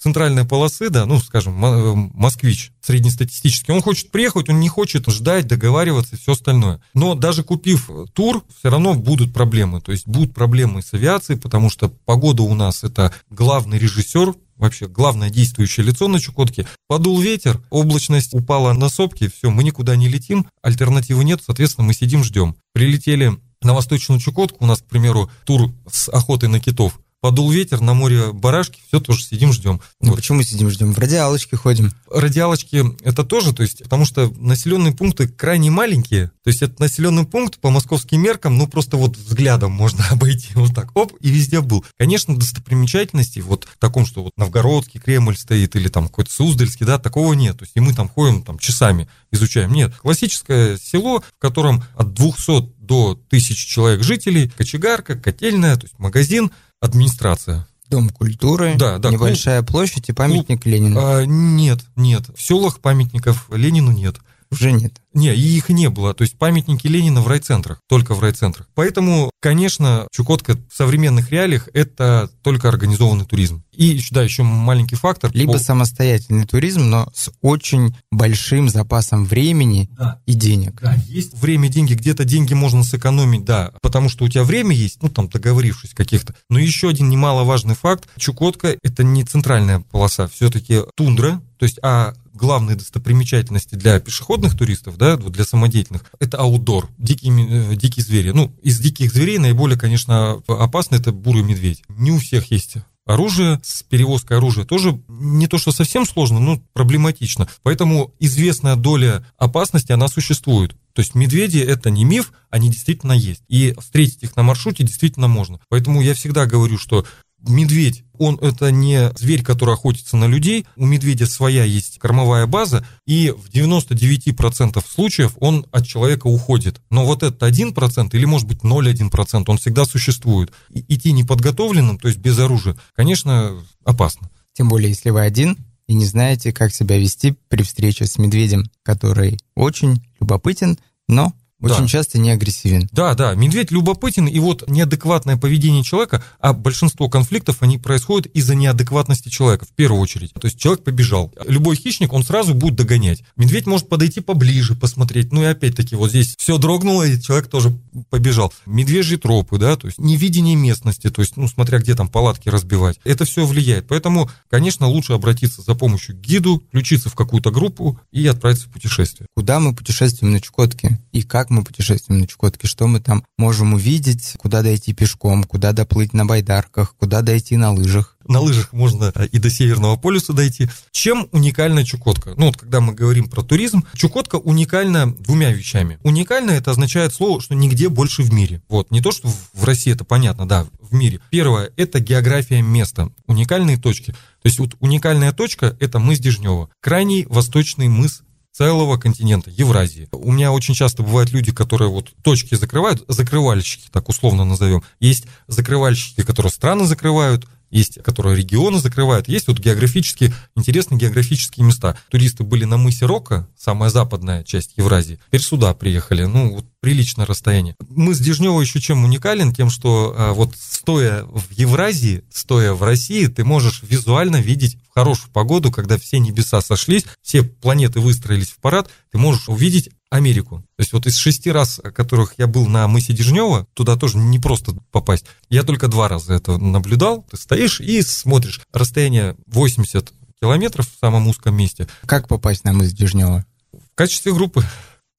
S3: центральной полосы, да, ну, скажем, э, москвич среднестатистический, он хочет приехать, он не хочет ждать, договариваться и все остальное. Но даже купив тур, все равно будут проблемы. То есть будут проблемы с авиацией, потому что погода у нас это главный режиссер вообще главное действующее лицо на Чукотке. Подул ветер, облачность упала на сопки, все, мы никуда не летим, альтернативы нет, соответственно, мы сидим, ждем. Прилетели на Восточную Чукотку, у нас, к примеру, тур с охотой на китов подул ветер, на море барашки, все тоже сидим, ждем.
S2: Ну, вот. Почему сидим, ждем? В радиалочке ходим.
S3: Радиалочки это тоже, то есть, потому что населенные пункты крайне маленькие, то есть это населенный пункт по московским меркам, ну просто вот взглядом можно [laughs] обойти вот так, оп, и везде был. Конечно, достопримечательностей вот в таком, что вот Новгородский Кремль стоит или там какой-то Суздальский, да, такого нет. То есть и мы там ходим там часами изучаем. Нет, классическое село, в котором от 200 до 1000 человек жителей, кочегарка, котельная, то есть магазин, администрация.
S2: Дом культуры,
S3: да, да,
S2: небольшая клуб, площадь и памятник клуб, Ленину.
S3: А, нет, нет. В селах памятников Ленину нет.
S2: Уже нет.
S3: Не, и их не было. То есть памятники Ленина в райцентрах, только в райцентрах. Поэтому, конечно, Чукотка в современных реалиях это только организованный туризм. И, да, еще маленький фактор.
S2: Либо по... самостоятельный туризм, но с очень большим запасом времени да. и денег.
S3: Да, есть время, деньги, где-то деньги можно сэкономить, да, потому что у тебя время есть, ну, там, договорившись каких-то. Но еще один немаловажный факт. Чукотка — это не центральная полоса, все-таки тундра, то есть, а главные достопримечательности для пешеходных туристов, да, для самодеятельных, это аутдор, дикие, э, дикие звери. Ну, из диких зверей наиболее, конечно, опасный это бурый медведь. Не у всех есть оружие, с перевозкой оружия тоже не то, что совсем сложно, но проблематично. Поэтому известная доля опасности, она существует. То есть медведи это не миф, они действительно есть. И встретить их на маршруте действительно можно. Поэтому я всегда говорю, что медведь, он это не зверь, который охотится на людей. У медведя своя есть кормовая база, и в 99% случаев он от человека уходит. Но вот этот 1% или, может быть, 0,1%, он всегда существует. И идти неподготовленным, то есть без оружия, конечно, опасно.
S2: Тем более, если вы один и не знаете, как себя вести при встрече с медведем, который очень любопытен, но очень да. часто не агрессивен.
S3: Да, да, медведь любопытен, и вот неадекватное поведение человека, а большинство конфликтов, они происходят из-за неадекватности человека, в первую очередь. То есть человек побежал. Любой хищник, он сразу будет догонять. Медведь может подойти поближе, посмотреть. Ну и опять-таки вот здесь все дрогнуло, и человек тоже побежал. Медвежьи тропы, да, то есть невидение местности, то есть, ну, смотря где там палатки разбивать. Это все влияет. Поэтому, конечно, лучше обратиться за помощью к гиду, включиться в какую-то группу и отправиться в путешествие.
S2: Куда мы путешествуем на Чукотке? И как мы путешествуем на Чукотке, что мы там можем увидеть, куда дойти пешком, куда доплыть на байдарках, куда дойти на лыжах.
S3: На лыжах можно и до Северного полюса дойти. Чем уникальна Чукотка? Ну вот когда мы говорим про туризм, Чукотка уникальна двумя вещами. Уникально это означает слово, что нигде больше в мире. Вот, не то, что в России это понятно, да, в мире. Первое, это география места, уникальные точки. То есть вот уникальная точка – это мыс Дежнева, крайний восточный мыс целого континента, Евразии. У меня очень часто бывают люди, которые вот точки закрывают, закрывальщики, так условно назовем. Есть закрывальщики, которые страны закрывают, есть, которые регионы закрывают, есть вот географические, интересные географические места. Туристы были на мысе Рока, самая западная часть Евразии, теперь сюда приехали, ну, вот приличное расстояние. Мыс Дежнева еще чем уникален? Тем, что а, вот стоя в Евразии, стоя в России, ты можешь визуально видеть в хорошую погоду, когда все небеса сошлись, все планеты выстроились в парад, ты можешь увидеть Америку. То есть вот из шести раз, которых я был на мысе Дежнева, туда тоже не просто попасть. Я только два раза это наблюдал. Ты стоишь и смотришь. Расстояние 80 километров в самом узком месте.
S2: Как попасть на мыс Дежнева?
S3: В качестве группы.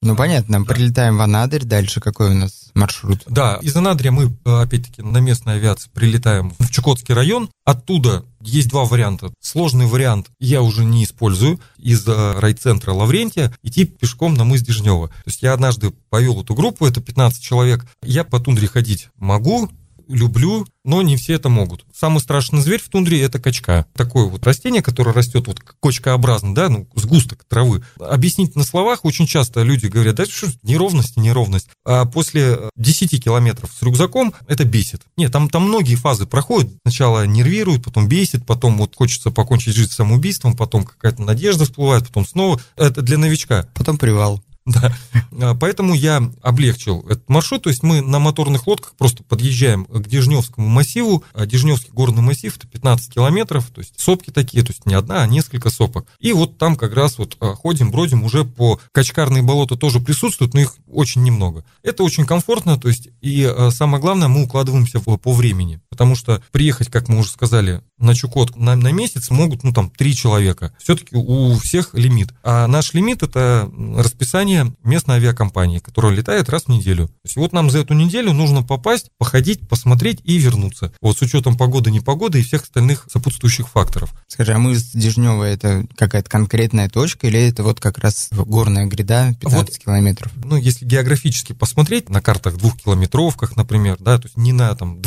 S2: Ну, понятно, да. прилетаем в Анадырь, дальше какой у нас маршрут?
S3: Да, из Анадыря мы, опять-таки, на местной авиации прилетаем в Чукотский район. Оттуда есть два варианта. Сложный вариант я уже не использую. Из райцентра Лаврентия идти пешком на мыс Дежнева. То есть я однажды повел эту группу, это 15 человек. Я по тундре ходить могу, люблю, но не все это могут. Самый страшный зверь в тундре – это качка. Такое вот растение, которое растет вот кочкообразно, да, ну, сгусток травы. Объяснить на словах очень часто люди говорят, да что неровность, неровность. А после 10 километров с рюкзаком это бесит. Нет, там, там многие фазы проходят. Сначала нервирует, потом бесит, потом вот хочется покончить жизнь самоубийством, потом какая-то надежда всплывает, потом снова. Это для новичка.
S2: Потом привал. [laughs]
S3: Да. А, поэтому я облегчил этот маршрут. То есть мы на моторных лодках просто подъезжаем к Дежневскому массиву. А Дежневский горный массив это 15 километров. То есть сопки такие, то есть не одна, а несколько сопок. И вот там как раз вот а, ходим, бродим уже по Качкарные болота тоже присутствуют, но их очень немного. Это очень комфортно, то есть и самое главное, мы укладываемся по времени. Потому что приехать, как мы уже сказали, на Чукотку на, на месяц могут, ну, там, три человека. Все-таки у всех лимит. А наш лимит – это расписание местной авиакомпании, которая летает раз в неделю. То есть вот нам за эту неделю нужно попасть, походить, посмотреть и вернуться. Вот с учетом погоды, непогоды и всех остальных сопутствующих факторов.
S2: Скажи, а мы с Дежнева это какая-то конкретная точка или это вот как раз горная гряда 15 вот, километров?
S3: Ну, если географически посмотреть на картах двухкилометровках, например, да, то есть не на там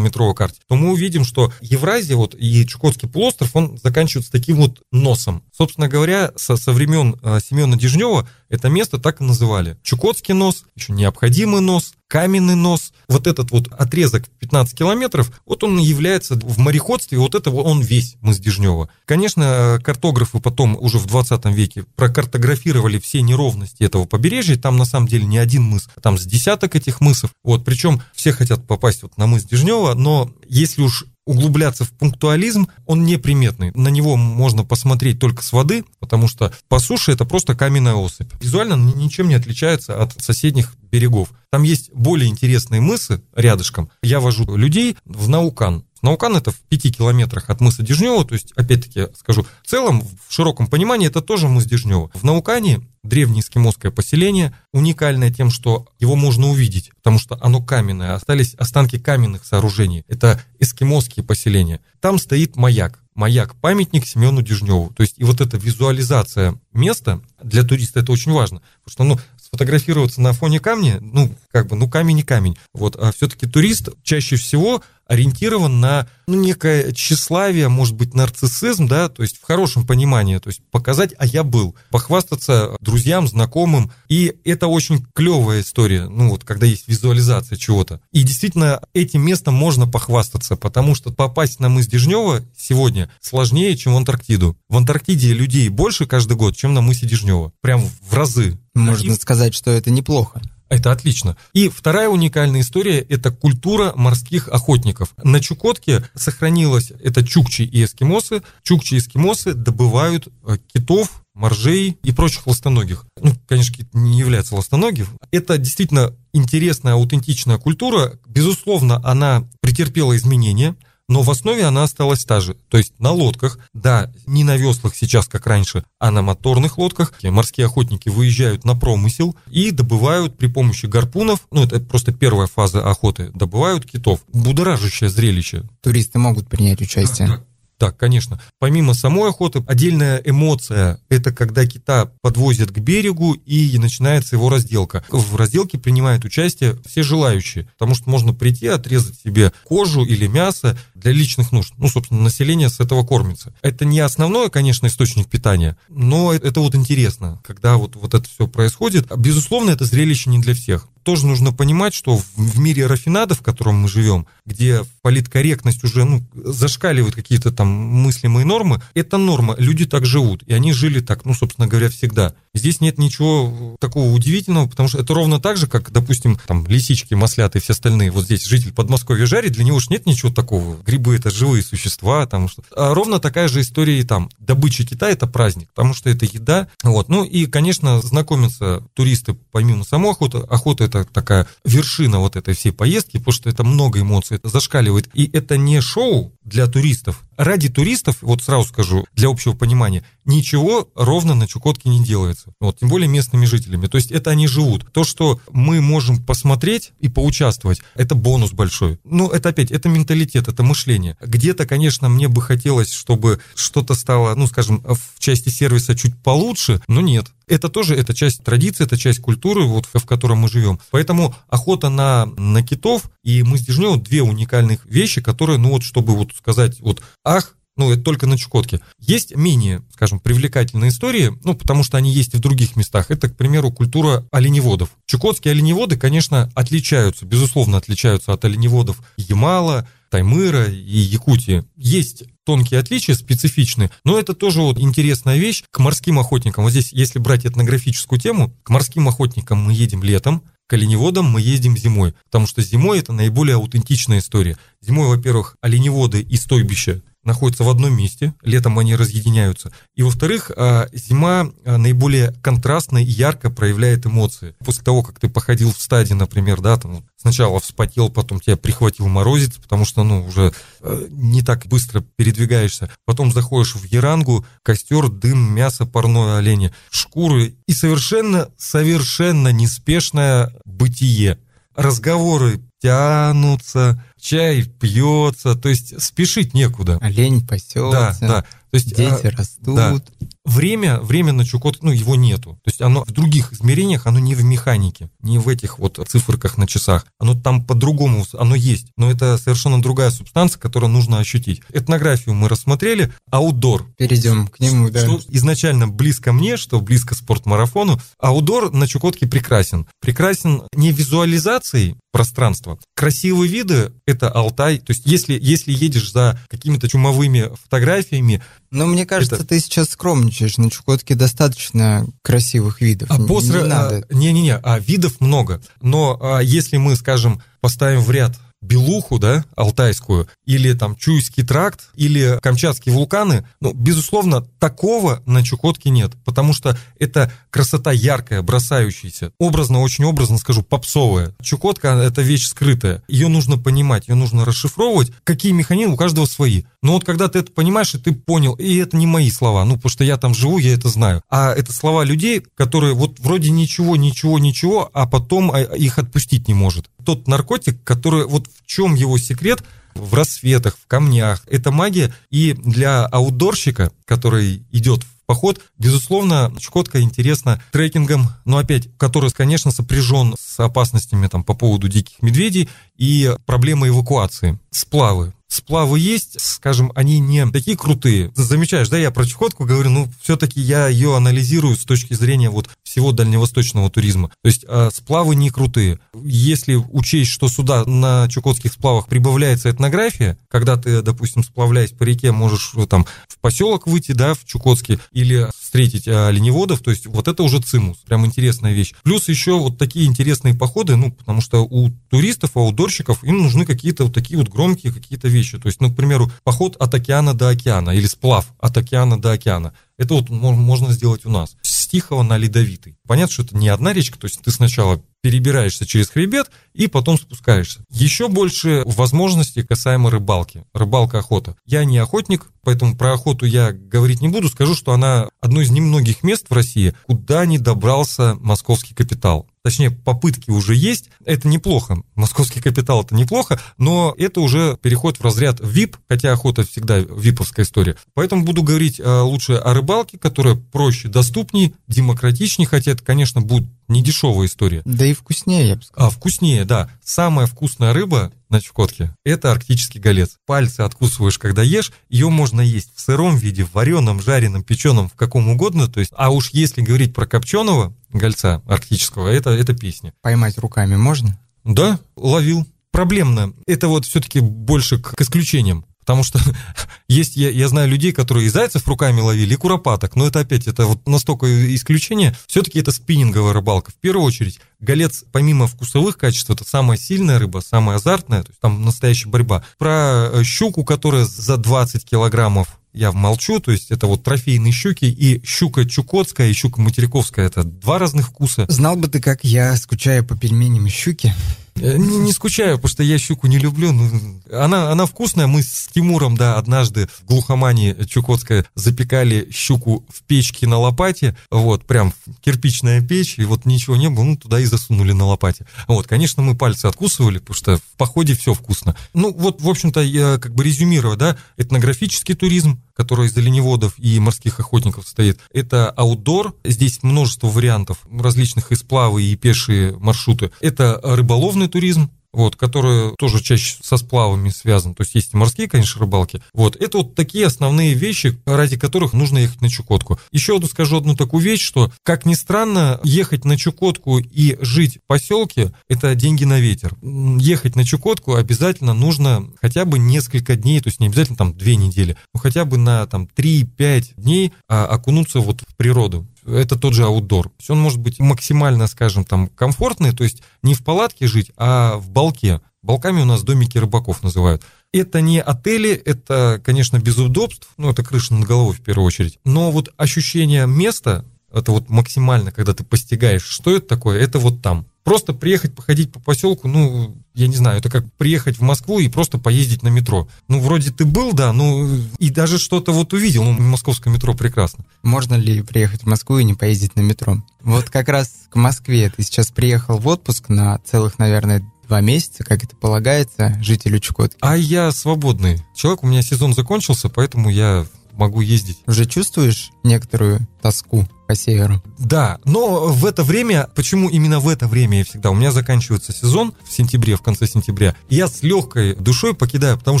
S3: 25-километровой карте, то мы увидим, что Евразия вот, и Чукотский полуостров, он заканчивается таким вот носом. Собственно говоря, со, со времен э, Семена Дежнева это место так и называли. Чукотский нос, еще необходимый нос, каменный нос. Вот этот вот отрезок 15 километров, вот он является в мореходстве, вот это он весь мыс Дежнева. Конечно, картографы потом уже в 20 веке прокартографировали все неровности этого побережья, там на самом деле не один мыс, там с десяток этих мысов. Вот, причем все хотят попасть вот на мыс Дежнева, но если уж углубляться в пунктуализм, он неприметный. На него можно посмотреть только с воды, потому что по суше это просто каменная осыпь. Визуально ничем не отличается от соседних берегов. Там есть более интересные мысы рядышком. Я вожу людей в Наукан. Наукан это в пяти километрах от мыса Дежнева, то есть, опять-таки, скажу, в целом, в широком понимании, это тоже мыс Дежнева. В Наукане древнее эскимосское поселение, уникальное тем, что его можно увидеть, потому что оно каменное, остались останки каменных сооружений. Это эскимосские поселения. Там стоит маяк. Маяк-памятник Семену Дежневу. То есть и вот эта визуализация места для туриста это очень важно. Потому что ну, сфотографироваться на фоне камня, ну, как бы, ну, камень не камень. Вот, а все-таки турист чаще всего ориентирован на ну, некое тщеславие, может быть, нарциссизм, да, то есть в хорошем понимании, то есть показать, а я был, похвастаться друзьям, знакомым, и это очень клевая история, ну вот, когда есть визуализация чего-то. И действительно, этим местом можно похвастаться, потому что попасть на мыс Дежнева сегодня сложнее, чем в Антарктиду. В Антарктиде людей больше каждый год, чем на мысе Дежнева. Прям в разы.
S2: Можно сказать, что это неплохо.
S3: Это отлично. И вторая уникальная история – это культура морских охотников. На Чукотке сохранилась это чукчи и эскимосы. Чукчи и эскимосы добывают э, китов, моржей и прочих ластоногих. Ну, конечно, не является ластоногим. Это действительно интересная, аутентичная культура. Безусловно, она претерпела изменения – но в основе она осталась та же. То есть на лодках, да, не на веслах сейчас, как раньше, а на моторных лодках морские охотники выезжают на промысел и добывают при помощи гарпунов, ну это просто первая фаза охоты, добывают китов. Будоражащее зрелище.
S2: Туристы могут принять участие. Да,
S3: так, конечно. Помимо самой охоты, отдельная эмоция – это когда кита подвозят к берегу и начинается его разделка. В разделке принимают участие все желающие, потому что можно прийти, отрезать себе кожу или мясо для личных нужд. Ну, собственно, население с этого кормится. Это не основной, конечно, источник питания, но это вот интересно, когда вот, вот это все происходит. Безусловно, это зрелище не для всех тоже нужно понимать, что в мире рафинада, в котором мы живем, где политкорректность уже ну, зашкаливает какие-то там мыслимые нормы, это норма, люди так живут, и они жили так, ну, собственно говоря, всегда. Здесь нет ничего такого удивительного, потому что это ровно так же, как, допустим, там, лисички, маслята и все остальные. Вот здесь житель Подмосковья жарит, для него же нет ничего такого. Грибы — это живые существа, там что А ровно такая же история и там. Добыча кита — это праздник, потому что это еда. Вот. Ну и, конечно, знакомятся туристы помимо самой охоты. Охота — это такая вершина вот этой всей поездки, потому что это много эмоций, это зашкаливает. И это не шоу для туристов. Ради туристов, вот сразу скажу, для общего понимания, ничего ровно на Чукотке не делается. Вот, тем более местными жителями. То есть это они живут. То, что мы можем посмотреть и поучаствовать, это бонус большой. Ну, это опять, это менталитет, это мышление. Где-то, конечно, мне бы хотелось, чтобы что-то стало, ну, скажем, в части сервиса чуть получше, но нет. Это тоже, это часть традиции, это часть культуры, вот в котором мы живем. Поэтому охота на, на китов и мы с Дежнева две уникальных вещи, которые, ну вот, чтобы вот сказать, вот, ах, ну, это только на Чукотке. Есть менее, скажем, привлекательные истории, ну, потому что они есть и в других местах. Это, к примеру, культура оленеводов. Чукотские оленеводы, конечно, отличаются, безусловно, отличаются от оленеводов Ямала, Таймыра и Якутии. Есть тонкие отличия, специфичные, но это тоже вот интересная вещь к морским охотникам. Вот здесь, если брать этнографическую тему, к морским охотникам мы едем летом, к оленеводам мы ездим зимой, потому что зимой это наиболее аутентичная история. Зимой, во-первых, оленеводы и стойбища находятся в одном месте, летом они разъединяются. И во-вторых, а, зима а, наиболее контрастно и ярко проявляет эмоции. После того, как ты походил в стаде, например, да, там сначала вспотел, потом тебя прихватил морозец, потому что, ну, уже э, не так быстро передвигаешься. Потом заходишь в Ярангу, костер, дым, мясо парное оленя, шкуры и совершенно, совершенно неспешное бытие. Разговоры тянутся, чай пьется, то есть спешить некуда.
S2: Олень пасется.
S3: Да, да.
S2: То есть, Дети а, растут. Да.
S3: Время, время на Чукотке, ну, его нету. То есть оно в других измерениях, оно не в механике, не в этих вот циферках на часах. Оно там по-другому, оно есть. Но это совершенно другая субстанция, которую нужно ощутить. Этнографию мы рассмотрели, аутдор.
S2: Перейдем к нему, да.
S3: Что изначально близко мне, что близко спортмарафону. Аутдор на Чукотке прекрасен. Прекрасен не визуализацией пространства. Красивые виды – это Алтай. То есть если, если едешь за какими-то чумовыми фотографиями,
S2: но мне кажется, это... ты сейчас скромничаешь. На Чукотке достаточно красивых видов.
S3: А после... Не-не-не, а видов много. Но а, если мы, скажем, поставим в ряд Белуху, да, алтайскую, или там Чуйский тракт, или Камчатские вулканы, ну, безусловно, такого на Чукотке нет, потому что это красота яркая, бросающаяся, образно, очень образно скажу, попсовая. Чукотка – это вещь скрытая, ее нужно понимать, ее нужно расшифровывать, какие механизмы у каждого свои. Но вот когда ты это понимаешь, и ты понял, и это не мои слова, ну, потому что я там живу, я это знаю, а это слова людей, которые вот вроде ничего, ничего, ничего, а потом а, их отпустить не может. Тот наркотик, который вот в чем его секрет? В рассветах, в камнях. Это магия. И для аутдорщика, который идет в поход. Безусловно, Чукотка интересна трекингом, но опять, который, конечно, сопряжен с опасностями там, по поводу диких медведей и проблемой эвакуации. Сплавы. Сплавы есть, скажем, они не такие крутые. Замечаешь, да, я про Чукотку говорю, ну, все-таки я ее анализирую с точки зрения вот всего дальневосточного туризма. То есть э, сплавы не крутые. Если учесть, что сюда на чукотских сплавах прибавляется этнография, когда ты, допустим, сплавляясь по реке, можешь э, там в поселок выйти, да, в Чукотский, или встретить э, оленеводов, то есть вот это уже цимус, прям интересная вещь. Плюс еще вот такие интересные походы, ну, потому что у туристов, аутдорщиков, им нужны какие-то вот такие вот громкие какие-то вещи. То есть, ну, к примеру, поход от океана до океана или сплав от океана до океана. Это вот можно сделать у нас. С Тихого на Ледовитый. Понятно, что это не одна речка, то есть ты сначала перебираешься через хребет и потом спускаешься. Еще больше возможностей касаемо рыбалки. Рыбалка, охота. Я не охотник, поэтому про охоту я говорить не буду. Скажу, что она одно из немногих мест в России, куда не добрался московский капитал. Точнее, попытки уже есть. Это неплохо. Московский капитал это неплохо, но это уже переход в разряд VIP, хотя охота всегда виповская история. Поэтому буду говорить э, лучше о рыбалке, которая проще, доступнее, демократичнее, хотя это, конечно, будет не дешевая история.
S2: Да и вкуснее, я бы сказал.
S3: А, вкуснее, да. Самая вкусная рыба на Чукотке – это арктический голец. Пальцы откусываешь, когда ешь. Ее можно есть в сыром виде, в вареном, жареном, печеном, в каком угодно. То есть, а уж если говорить про копченого гольца арктического, это, это песня.
S2: Поймать руками можно?
S3: Да, ловил. Проблемно. Это вот все-таки больше к, к исключениям. Потому что [laughs] есть, я, я знаю людей, которые и зайцев руками ловили, и куропаток, но это опять, это вот настолько исключение. Все-таки это спиннинговая рыбалка. В первую очередь, голец, помимо вкусовых качеств, это самая сильная рыба, самая азартная, то есть там настоящая борьба. Про э, щуку, которая за 20 килограммов я молчу, то есть это вот трофейные щуки, и щука чукотская, и щука материковская, это два разных вкуса.
S2: Знал бы ты, как я скучаю по пельменям и щуке.
S3: Э, не, не скучаю, потому что я щуку не люблю. Ну, она, она вкусная. Мы с Тимуром, да, однажды в глухомане Чукотская запекали щуку в печке на лопате. Вот, прям кирпичная печь, и вот ничего не было, ну, туда и засунули на лопате. Вот, конечно, мы пальцы откусывали, потому что в походе все вкусно. Ну, вот, в общем-то, я как бы резюмирую, да, этнографический туризм, который из оленеводов и морских охотников стоит. Это аутдор, здесь множество вариантов различных и сплавы, и пешие маршруты. Это рыболовный туризм, вот, которые тоже чаще со сплавами связаны. То есть есть и морские, конечно, рыбалки. Вот, это вот такие основные вещи, ради которых нужно ехать на Чукотку. Еще одну скажу одну такую вещь, что, как ни странно, ехать на Чукотку и жить в поселке – это деньги на ветер. Ехать на Чукотку обязательно нужно хотя бы несколько дней, то есть не обязательно там две недели, но хотя бы на там 3-5 дней а, окунуться вот в природу это тот же аутдор. То он может быть максимально, скажем, там комфортный, то есть не в палатке жить, а в балке. Балками у нас домики рыбаков называют. Это не отели, это, конечно, без удобств, ну, это крыша над головой в первую очередь. Но вот ощущение места, это вот максимально, когда ты постигаешь, что это такое, это вот там. Просто приехать, походить по поселку, ну, я не знаю, это как приехать в Москву и просто поездить на метро. Ну, вроде ты был, да, ну, и даже что-то вот увидел. Ну, московское метро прекрасно.
S2: Можно ли приехать в Москву и не поездить на метро? Вот как раз к Москве ты сейчас приехал в отпуск на целых, наверное, два месяца, как это полагается, жителю Чукотки.
S3: А я свободный человек, у меня сезон закончился, поэтому я могу ездить.
S2: Уже чувствуешь некоторую тоску по северу?
S3: Да, но в это время, почему именно в это время я всегда? У меня заканчивается сезон в сентябре, в конце сентября. Я с легкой душой покидаю, потому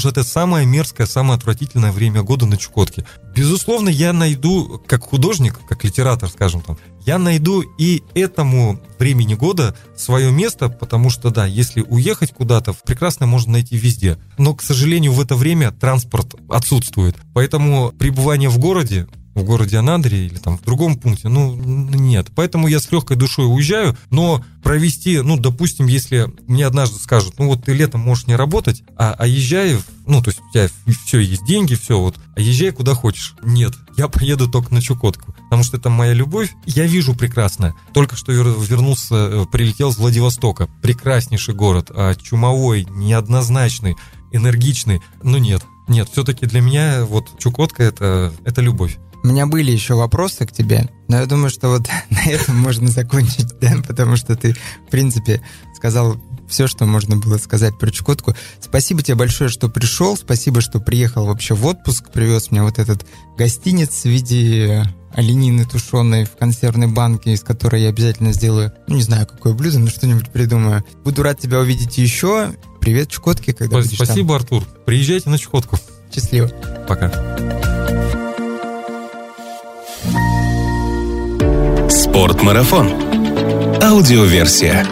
S3: что это самое мерзкое, самое отвратительное время года на Чукотке. Безусловно, я найду, как художник, как литератор, скажем там, я найду и этому времени года свое место, потому что, да, если уехать куда-то, прекрасно можно найти везде. Но, к сожалению, в это время транспорт отсутствует. Поэтому пребывание в городе в городе Анадыре или там в другом пункте, ну, нет. Поэтому я с легкой душой уезжаю, но провести, ну, допустим, если мне однажды скажут, ну, вот ты летом можешь не работать, а, а езжай, ну, то есть у тебя все есть деньги, все, вот, а езжай куда хочешь. Нет, я поеду только на Чукотку, потому что это моя любовь. Я вижу прекрасно. Только что вернулся, э, прилетел с Владивостока. Прекраснейший город, а чумовой, неоднозначный, энергичный. Ну, нет, нет, все-таки для меня вот Чукотка это, это любовь.
S2: У меня были еще вопросы к тебе, но я думаю, что вот [laughs] на этом можно закончить, да, потому что ты, в принципе, сказал все, что можно было сказать про Чукотку. Спасибо тебе большое, что пришел, спасибо, что приехал вообще в отпуск, привез мне вот этот гостиниц в виде оленины тушеной в консервной банке, из которой я обязательно сделаю, ну, не знаю, какое блюдо, но что-нибудь придумаю. Буду рад тебя увидеть еще. Привет, Чукотки, когда
S3: будешь Спасибо, там. Артур. Приезжайте на Чукотку.
S2: Счастливо.
S3: Пока.
S1: Спортмарафон. Аудиоверсия.